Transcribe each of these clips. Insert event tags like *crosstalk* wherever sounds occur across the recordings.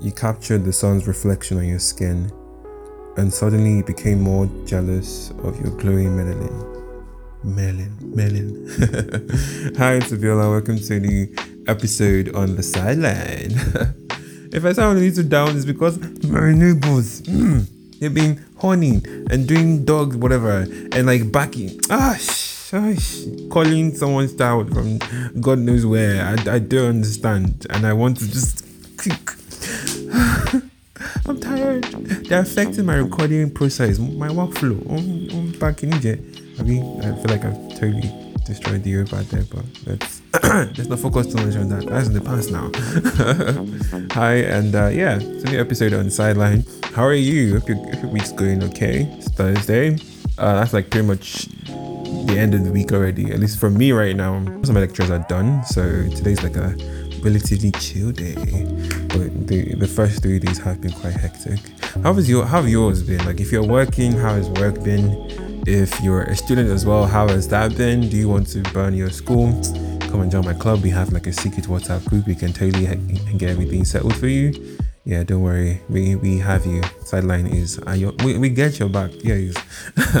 You captured the sun's reflection on your skin, and suddenly you became more jealous of your glowing melanin. Melanin, melanin. *laughs* Hi, it's Abiola. Welcome to the episode on the sideline. *laughs* if I sound a little down, it's because my neighbors, mm, they've been horning and doing dog whatever and like backing. Ah, shush, calling someone's child from God knows where. I, I don't understand, and I want to just. *laughs* I'm tired. They're affecting my recording process, my workflow. I'm, I'm back in it. I mean, I feel like I've totally destroyed the earbud there, but let's *coughs* let's not focus too much on that. That's in the past now. *laughs* Hi, and uh, yeah, it's a new episode on the Sideline. How are you? Hope your, your week's going okay. It's Thursday. Uh, that's like pretty much the end of the week already. At least for me right now, most of my lectures are done, so today's like a relatively chill day. But the the first three days have been quite hectic. How has your how have yours been? Like if you're working, how has work been? If you're a student as well, how has that been? Do you want to burn your school? Come and join my club. We have like a secret WhatsApp group. We can totally get everything settled for you. Yeah, don't worry. We we have you. Sideline is uh, we, we get your back. Yeah. *laughs*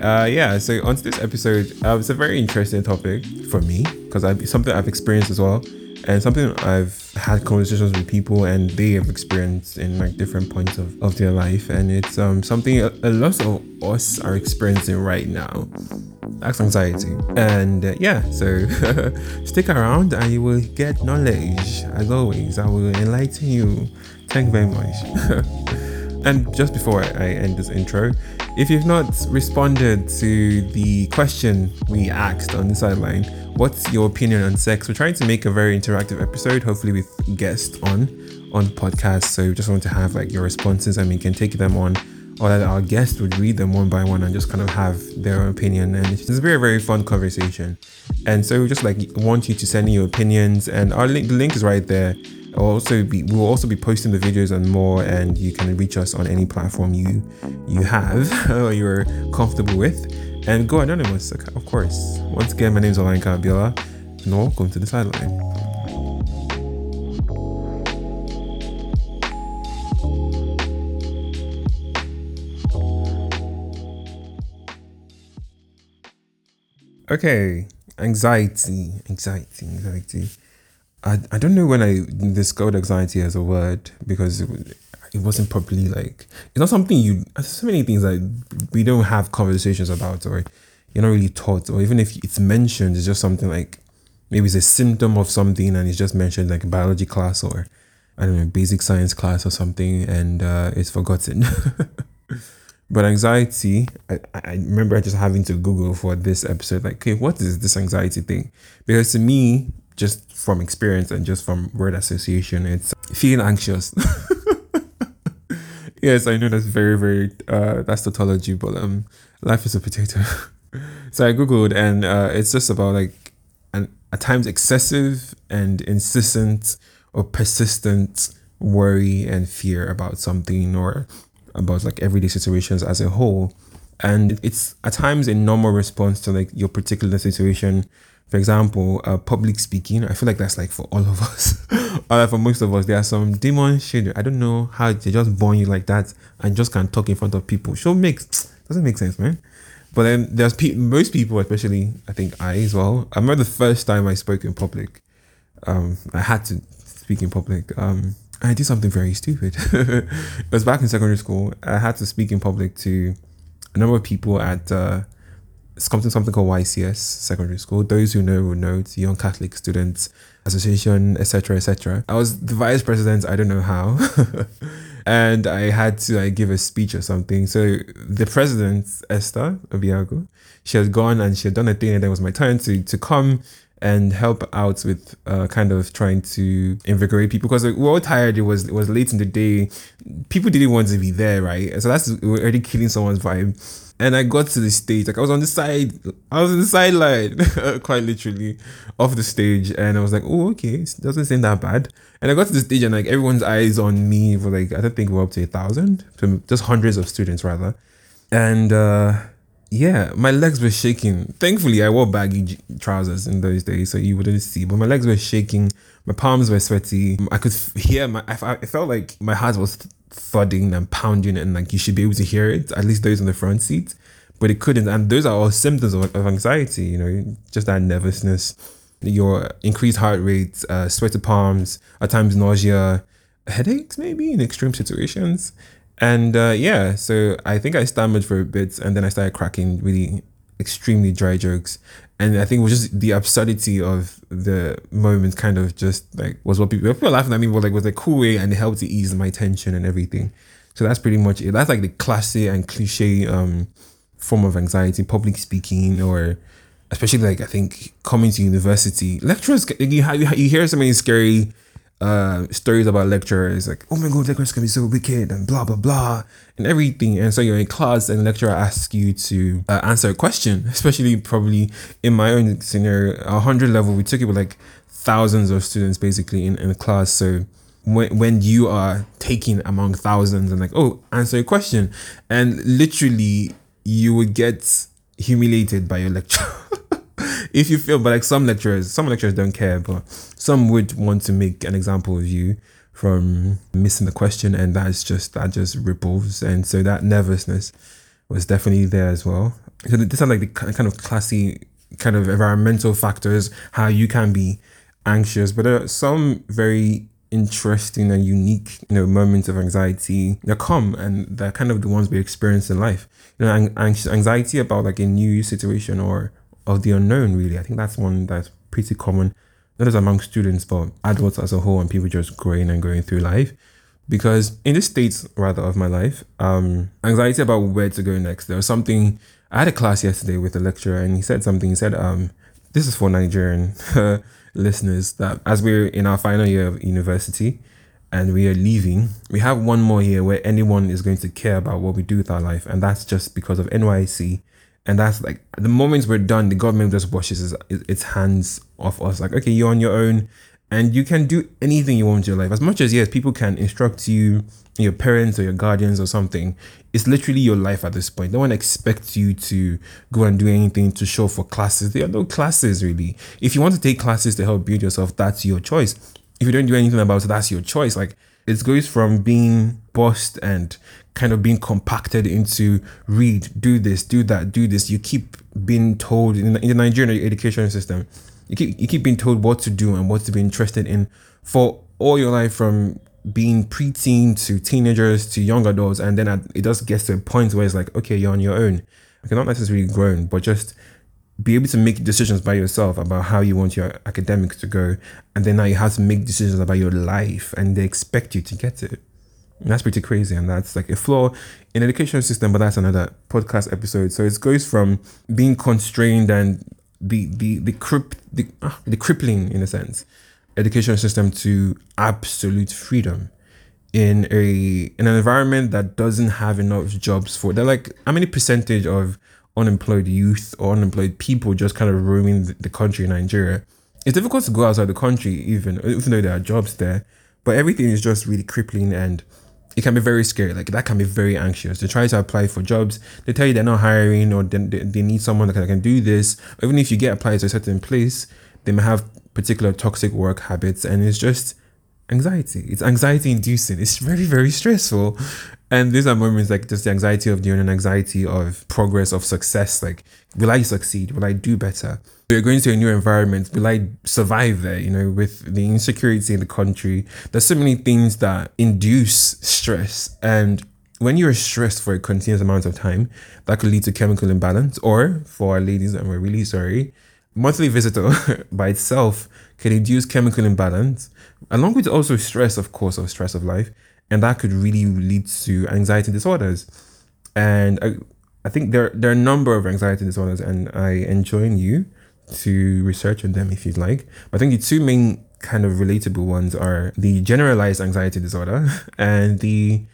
uh, yeah. So on to this episode, uh, it's a very interesting topic for me because I've something I've experienced as well and something I've had conversations with people and they have experienced in like different points of, of their life and it's um something a, a lot of us are experiencing right now. That's anxiety. And uh, yeah so *laughs* stick around and you will get knowledge. As always i will enlighten you. Thank you very much. *laughs* And just before I end this intro if you've not responded to the question we asked on the sideline what's your opinion on sex? We're trying to make a very interactive episode, hopefully with guests on on podcast. So we just want to have like your responses and we can take them on or that our guests would read them one by one and just kind of have their opinion. And it's a very, very fun conversation. And so we just like want you to send in your opinions and our link the link is right there. I'll also be we'll also be posting the videos and more and you can reach us on any platform you you have *laughs* or you're comfortable with and go anonymous, of course. Once again, my name is Olanka Abiola, and welcome to the sideline. Okay, anxiety, anxiety, anxiety. I, I don't know when I discovered anxiety as a word because it, it wasn't properly like it's not something you so many things that we don't have conversations about or you're not really taught or even if it's mentioned it's just something like maybe it's a symptom of something and it's just mentioned like biology class or I don't know basic science class or something and uh, it's forgotten. *laughs* But anxiety I, I remember I just having to google for this episode like okay what is this anxiety thing? Because to me just from experience and just from word association it's feeling anxious *laughs* yes, I know that's very, very uh that's tautology, but um life is a potato. *laughs* so I googled and uh it's just about like an at times excessive and insistent or persistent worry and fear about something or about like everyday situations as a whole. And it's at times a normal response to like your particular situation for example, uh, public speaking, I feel like that's like for all of us, *laughs* or for most of us. There are some demon shit. I don't know how they just born you like that and just can talk in front of people. Show makes *tsk* doesn't make sense, man. But then there's pe- most people, especially I think I as well. I remember the first time I spoke in public. Um, I had to speak in public. Um, I did something very stupid. *laughs* it was back in secondary school. I had to speak in public to a number of people at. Uh, something something called YCS secondary school. Those who know will know it's Young Catholic Students Association, etc., etc. I was the vice president. I don't know how, *laughs* and I had to like give a speech or something. So the president Esther Obiago, she had gone and she had done a thing, and then it was my turn to to come and help out with uh, kind of trying to invigorate people because like, we are all tired. It was it was late in the day. People didn't want to be there, right? So that's already killing someone's vibe and I got to the stage. Like I was on the side, I was on the sideline, *laughs* quite literally, off the stage, and I was like, "Oh, okay, it doesn't seem that bad." And I got to the stage, and like everyone's eyes on me for like I don't think we're up to a thousand, just hundreds of students rather, and uh yeah, my legs were shaking. Thankfully, I wore baggy trousers in those days, so you wouldn't see, but my legs were shaking. My palms were sweaty. I could hear my. I felt like my heart was thudding and pounding, and like you should be able to hear it. At least those in the front seat, but it couldn't. And those are all symptoms of, of anxiety. You know, just that nervousness, your increased heart rate, uh, sweaty palms, at times nausea, headaches, maybe in extreme situations. And uh, yeah, so I think I stammered for a bit, and then I started cracking really extremely dry jokes and I think it was just the absurdity of the moment kind of just like was what people, people were laughing at me but like was a cool way and it helped to ease my tension and everything. So that's pretty much it. That's like the classic and cliche um form of anxiety, public speaking or especially like I think coming to university. Lecturers you you hear so many scary uh, stories about lecturers like, oh my god, lecturers can be so wicked and blah blah blah and everything. And so you're in class and the lecturer asks you to uh, answer a question, *laughs* especially probably in my own scenario, a hundred level, we took it with like thousands of students basically in, in class. So when, when you are taking among thousands and like, oh, answer a question, and literally you would get humiliated by your lecturer. *laughs* if you feel, but like some lecturers, some lecturers don't care, but some would want to make an example of you from missing the question, and that's just that just ripples, and so that nervousness was definitely there as well. So these are like the kind of classy kind of environmental factors how you can be anxious, but there are some very interesting and unique you know moments of anxiety that come and they're kind of the ones we experience in life you know anxiety about like a new situation or of the unknown, really. I think that's one that's pretty common, not just among students, but adults as a whole and people just growing and going through life. Because in this state, rather, of my life, um, anxiety about where to go next. There was something, I had a class yesterday with a lecturer and he said something. He said, um, this is for Nigerian *laughs* listeners, that as we're in our final year of university, and we are leaving, we have one more year where anyone is going to care about what we do with our life. And that's just because of NYSC and that's like the moment we're done, the government just washes its, its hands off us. Like, okay, you're on your own and you can do anything you want in your life. As much as, yes, people can instruct you, your parents or your guardians or something, it's literally your life at this point. No one expects you to go and do anything to show for classes. There are no classes really. If you want to take classes to help build yourself, that's your choice. If you don't do anything about it, that's your choice. Like, it goes from being bossed and kind of being compacted into read, do this, do that, do this. You keep being told in the, in the Nigerian education system, you keep you keep being told what to do and what to be interested in for all your life from being preteen to teenagers to young adults, and then it just gets to a point where it's like, okay, you're on your own. Okay, not necessarily grown, but just be able to make decisions by yourself about how you want your academics to go, and then now you have to make decisions about your life, and they expect you to get it. And that's pretty crazy, and that's like a flaw in education system. But that's another podcast episode. So it goes from being constrained and the the the crip the, uh, the crippling in a sense education system to absolute freedom in a in an environment that doesn't have enough jobs for they're like how many percentage of unemployed youth or unemployed people just kind of roaming the, country in Nigeria. It's difficult to go outside the country even even though there are jobs there, but everything is just really crippling and it can be very scary. Like that can be very anxious. They try to apply for jobs. They tell you they're not hiring or they, they need someone that can, that can do this. Even if you get applied to a certain place, they may have particular toxic work habits and it's just anxiety. It's anxiety inducing. It's very, very stressful. And these are moments like just the anxiety of doing an anxiety of progress, of success. Like, will I succeed? Will I do better? We're going to a new environment. Will I survive there? You know, with the insecurity in the country, there's so many things that induce stress. And when you're stressed for a continuous amount of time, that could lead to chemical imbalance. Or for our ladies, and we're really sorry, monthly visitor *laughs* by itself can induce chemical imbalance, along with also stress, of course, of stress of life and that could really lead to anxiety disorders. And I, I think there there are a number of anxiety disorders, and I enjoin you to research on them if you'd like. But I think the two main kind of relatable ones are the generalized anxiety disorder *laughs* and the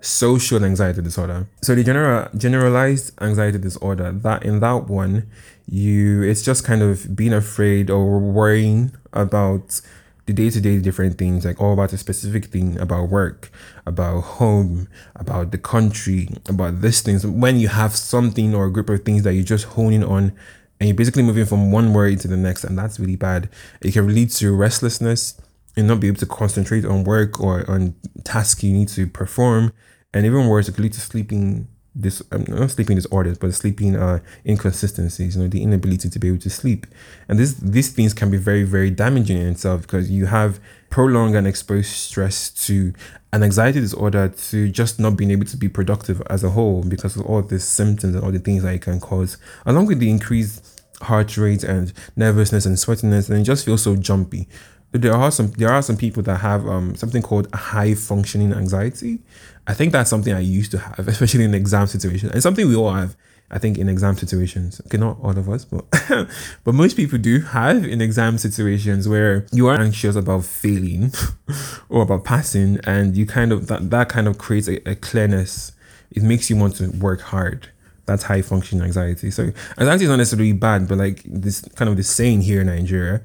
social anxiety disorder. So the general generalized anxiety disorder, that in that one, you it's just kind of being afraid or worrying about the day to day different things, like all about a specific thing about work, about home, about the country, about these things. When you have something or a group of things that you're just honing on and you're basically moving from one worry to the next, and that's really bad. It can lead to restlessness, and not be able to concentrate on work or on tasks you need to perform. And even worse, it could lead to sleeping this um, not sleeping disorders, but sleeping uh, inconsistencies. You know, the inability to be able to sleep, and this these things can be very very damaging in itself because you have prolonged and exposed stress to an anxiety disorder to just not being able to be productive as a whole because of all the symptoms and all the things that it can cause, along with the increased heart rate and nervousness and sweatiness, and it just feels so jumpy. There are some there are some people that have um, something called high functioning anxiety. I think that's something I used to have, *laughs* especially in exam situations, and something we all have. I think in exam situations, okay, not all of us, but *laughs* but most people do have in exam situations where you are anxious about failing *laughs* or about passing, and you kind of that that kind of creates a, a clearness. It makes you want to work hard. That's high functioning anxiety. So anxiety is not necessarily bad, but like this kind of the saying here in Nigeria,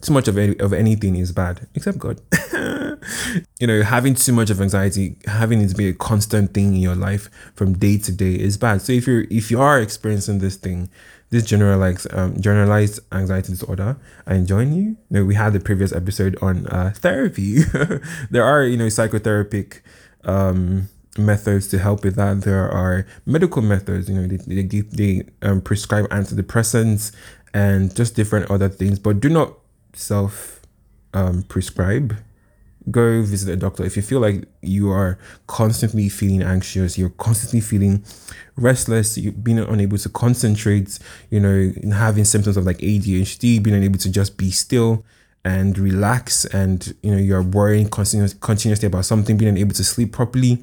too much of any, of anything is bad, except God. *laughs* you know, having too much of anxiety, having it be a constant thing in your life from day to day is bad. So if you're if you are experiencing this thing, this generalized um, generalized anxiety disorder, I join you. You know, we had the previous episode on uh, therapy. *laughs* there are you know psychotherapic um, methods to help with that. There are medical methods. You know, they they give they um, prescribe antidepressants and just different other things, but do not self um, prescribe go visit a doctor. If you feel like you are constantly feeling anxious you're constantly feeling restless you've been unable to concentrate you know having symptoms of like adhd being unable to just be still and relax and you know you're worrying continuous, continuously about something being unable to sleep properly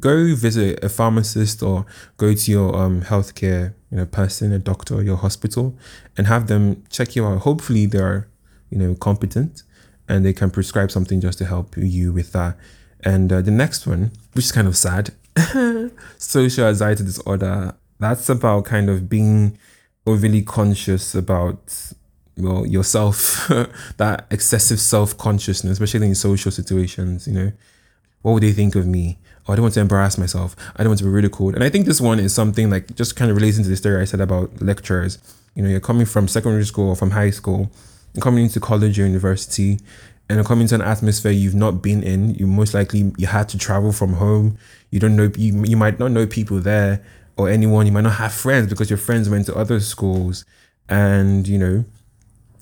go visit a pharmacist or go to your um healthcare you know person a doctor your hospital and have them check you out. Hopefully they are you know competent and they can prescribe something just to help you with that. And uh, the next one, which is kind of sad, *laughs* social anxiety disorder. That's about kind of being overly conscious about well yourself, *laughs* that excessive self consciousness, especially in social situations. You know, what would they think of me? Oh, I don't want to embarrass myself. I don't want to be ridiculed. And I think this one is something like just kind of relates into the story I said about lecturers. You know, you're coming from secondary school or from high school coming into college or university and coming to an atmosphere you've not been in, you most likely you had to travel from home. You don't know you you might not know people there or anyone. You might not have friends because your friends went to other schools, and you know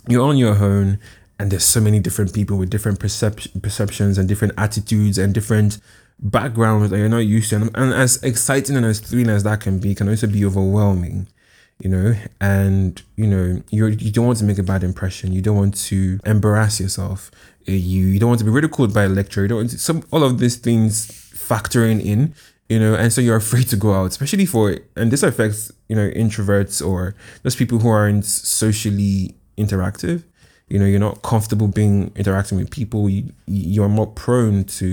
you're on your own. And there's so many different people with different percep- perceptions and different attitudes and different backgrounds that you're not used to. And, and as exciting and as thrilling as that can be, can also be overwhelming you know, and you know, you you don't want to make a bad impression. You don't want to embarrass yourself. Uh, you you don't want to be ridiculed by a lecturer. You don't want to, some all of these things factoring in, you know, and so you're afraid to go out, especially for and this affects you know introverts or those people who aren't socially interactive. You know, you're not comfortable being interacting with people. You you are more prone to,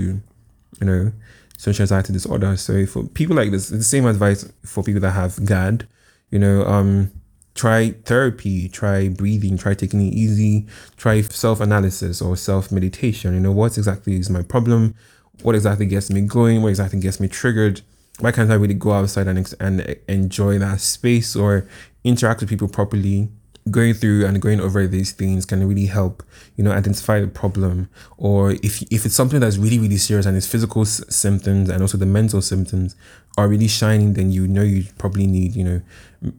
you know, social anxiety disorder. So for people like this, the same advice for people that have GAD you know, um, try therapy, try breathing, try taking it easy, try self analysis or self meditation. You know, what exactly is my problem? What exactly gets me going? What exactly gets me triggered? Why can't I really go outside and, and enjoy that space or interact with people properly? Going through and going over these things can really help you know identify the problem. Or if if it's something that's really really serious and its physical s- symptoms and also the mental symptoms are really shining then you know you probably need you know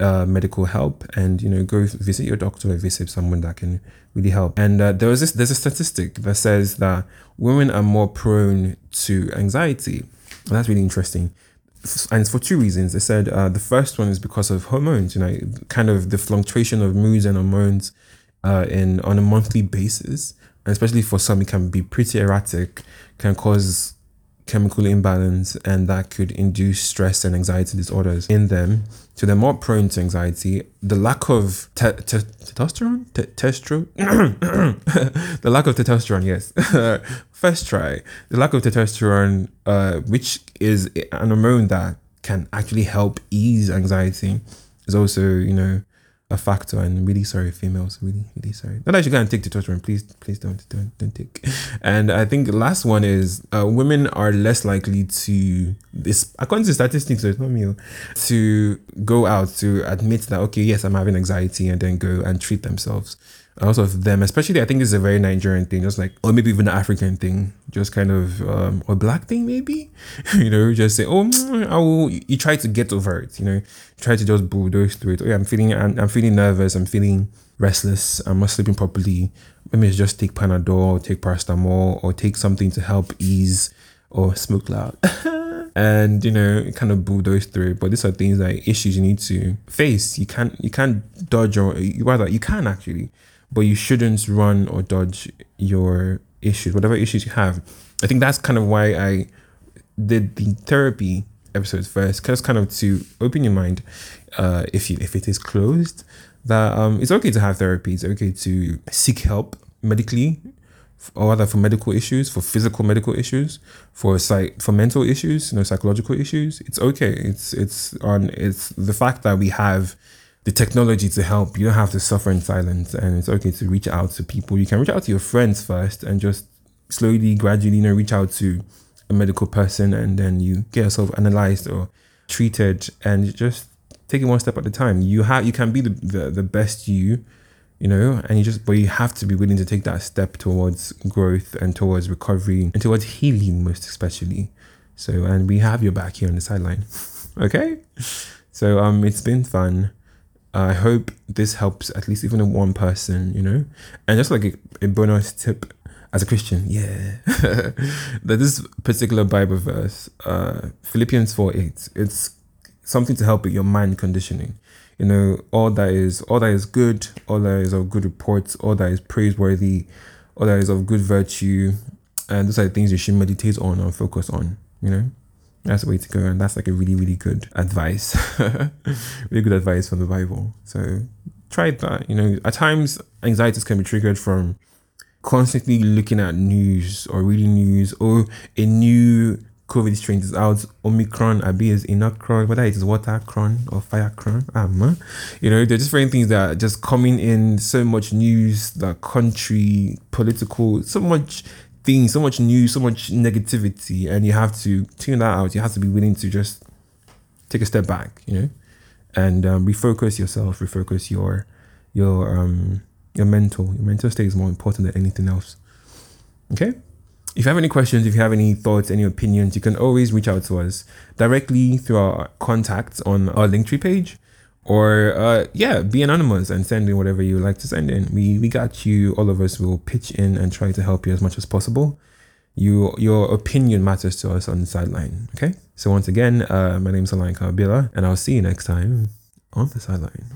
uh, medical help and you know go visit your doctor or visit someone that can really help. And uh, there was this there's a statistic that says that women are more prone to anxiety. And that's really interesting and for two reasons. They said uh, the first one is because of hormones, you know, kind of the fluctuation of moods and hormones uh, in on a monthly basis, and especially for some, it can be pretty erratic, can cause chemical imbalance, and that could induce stress and anxiety disorders in them. So they're more prone to anxiety. The lack of te- te- testosterone, te- testro, *clears throat* the lack of testosterone, yes. *laughs* First try. The lack of testosterone, uh, which is an hormone that can actually help ease anxiety, is also, you know, a factor and really sorry females really really sorry. Not that you go and take the testosterone please please don't don't don't take. *laughs* And i think the last one is uh, women are less likely to this according to statistics so it's not me oh, to go out to admit that okay yes i'm having anxiety and then go and treat themselves also of them, especially I think this is a very Nigerian thing, just like or maybe even an African thing, just kind of um, or black thing maybe, *laughs* you know, just say oh I will. You try to get over it, you know, try to just bulldoze through it. Oh yeah, I'm feeling I'm, I'm feeling nervous. I'm feeling restless. I'm not sleeping properly. Maybe just take Panadol, take paracetamol, or take something to help ease, or smoke loud. *laughs* and you know kind of bulldoze through but these are things like issues you need to face you can't you can't dodge or rather you can actually but you shouldn't run or dodge your issues, whatever issues you have. I think that's kind of why I did the therapy episodes first, because kind of to open your mind, uh, if you if it is closed, that um, it's okay to have therapy. It's okay to seek help medically, or rather for medical issues, for physical medical issues, for psych, for mental issues, you know, psychological issues. It's okay. It's it's on. It's the fact that we have the technology to help. You don't have to suffer in silence, and it's okay to reach out to people. You can reach out to your friends first, and just slowly, gradually, you know, reach out to a medical person, and then you get yourself analyzed or treated, and just take it one step at a time. You have, you can be the, the, the best you, you know, and you just, but you have to be willing to take that step towards growth and towards recovery and towards healing, most especially. So, and we have your back here on the sideline. *laughs* okay. So, um, it's been fun. I hope this helps at least even one person, you know? And just like a, a bonus tip as a Christian, yeah, *laughs* that this particular Bible verse, uh, Philippians 4 8, it's something to help with your mind conditioning. You know, all that is all that is good, all that is of good reports, all that is praiseworthy, all that is of good virtue, and those are the things you should meditate on and focus on, you know? That's the way to go, and that's like a really, really good advice. *laughs* really good advice from the Bible. So try that. You know, at times anxieties can be triggered from constantly looking at news or reading news or a new COVID strain is out, Omicron, Abi is Inacron, whether it is water Watercron or Firecron, um, you know, there's just different things that are just coming in, so much news, the country, political, so much things, so much news, so much negativity, and you have to tune that out. You have to be willing to just take a step back, you know, and um, refocus yourself, refocus your your um your mental your mental state is more important than anything else. Okay. If you have any questions, if you have any thoughts, any opinions, you can always reach out to us directly through our contacts on our Linktree page or uh, yeah, be anonymous and send in whatever you like to send in. We we got you. All of us will pitch in and try to help you as much as possible. You your opinion matters to us on the sideline. Okay. So once again, uh, my name is Alain Kabila, and I'll see you next time on the sideline.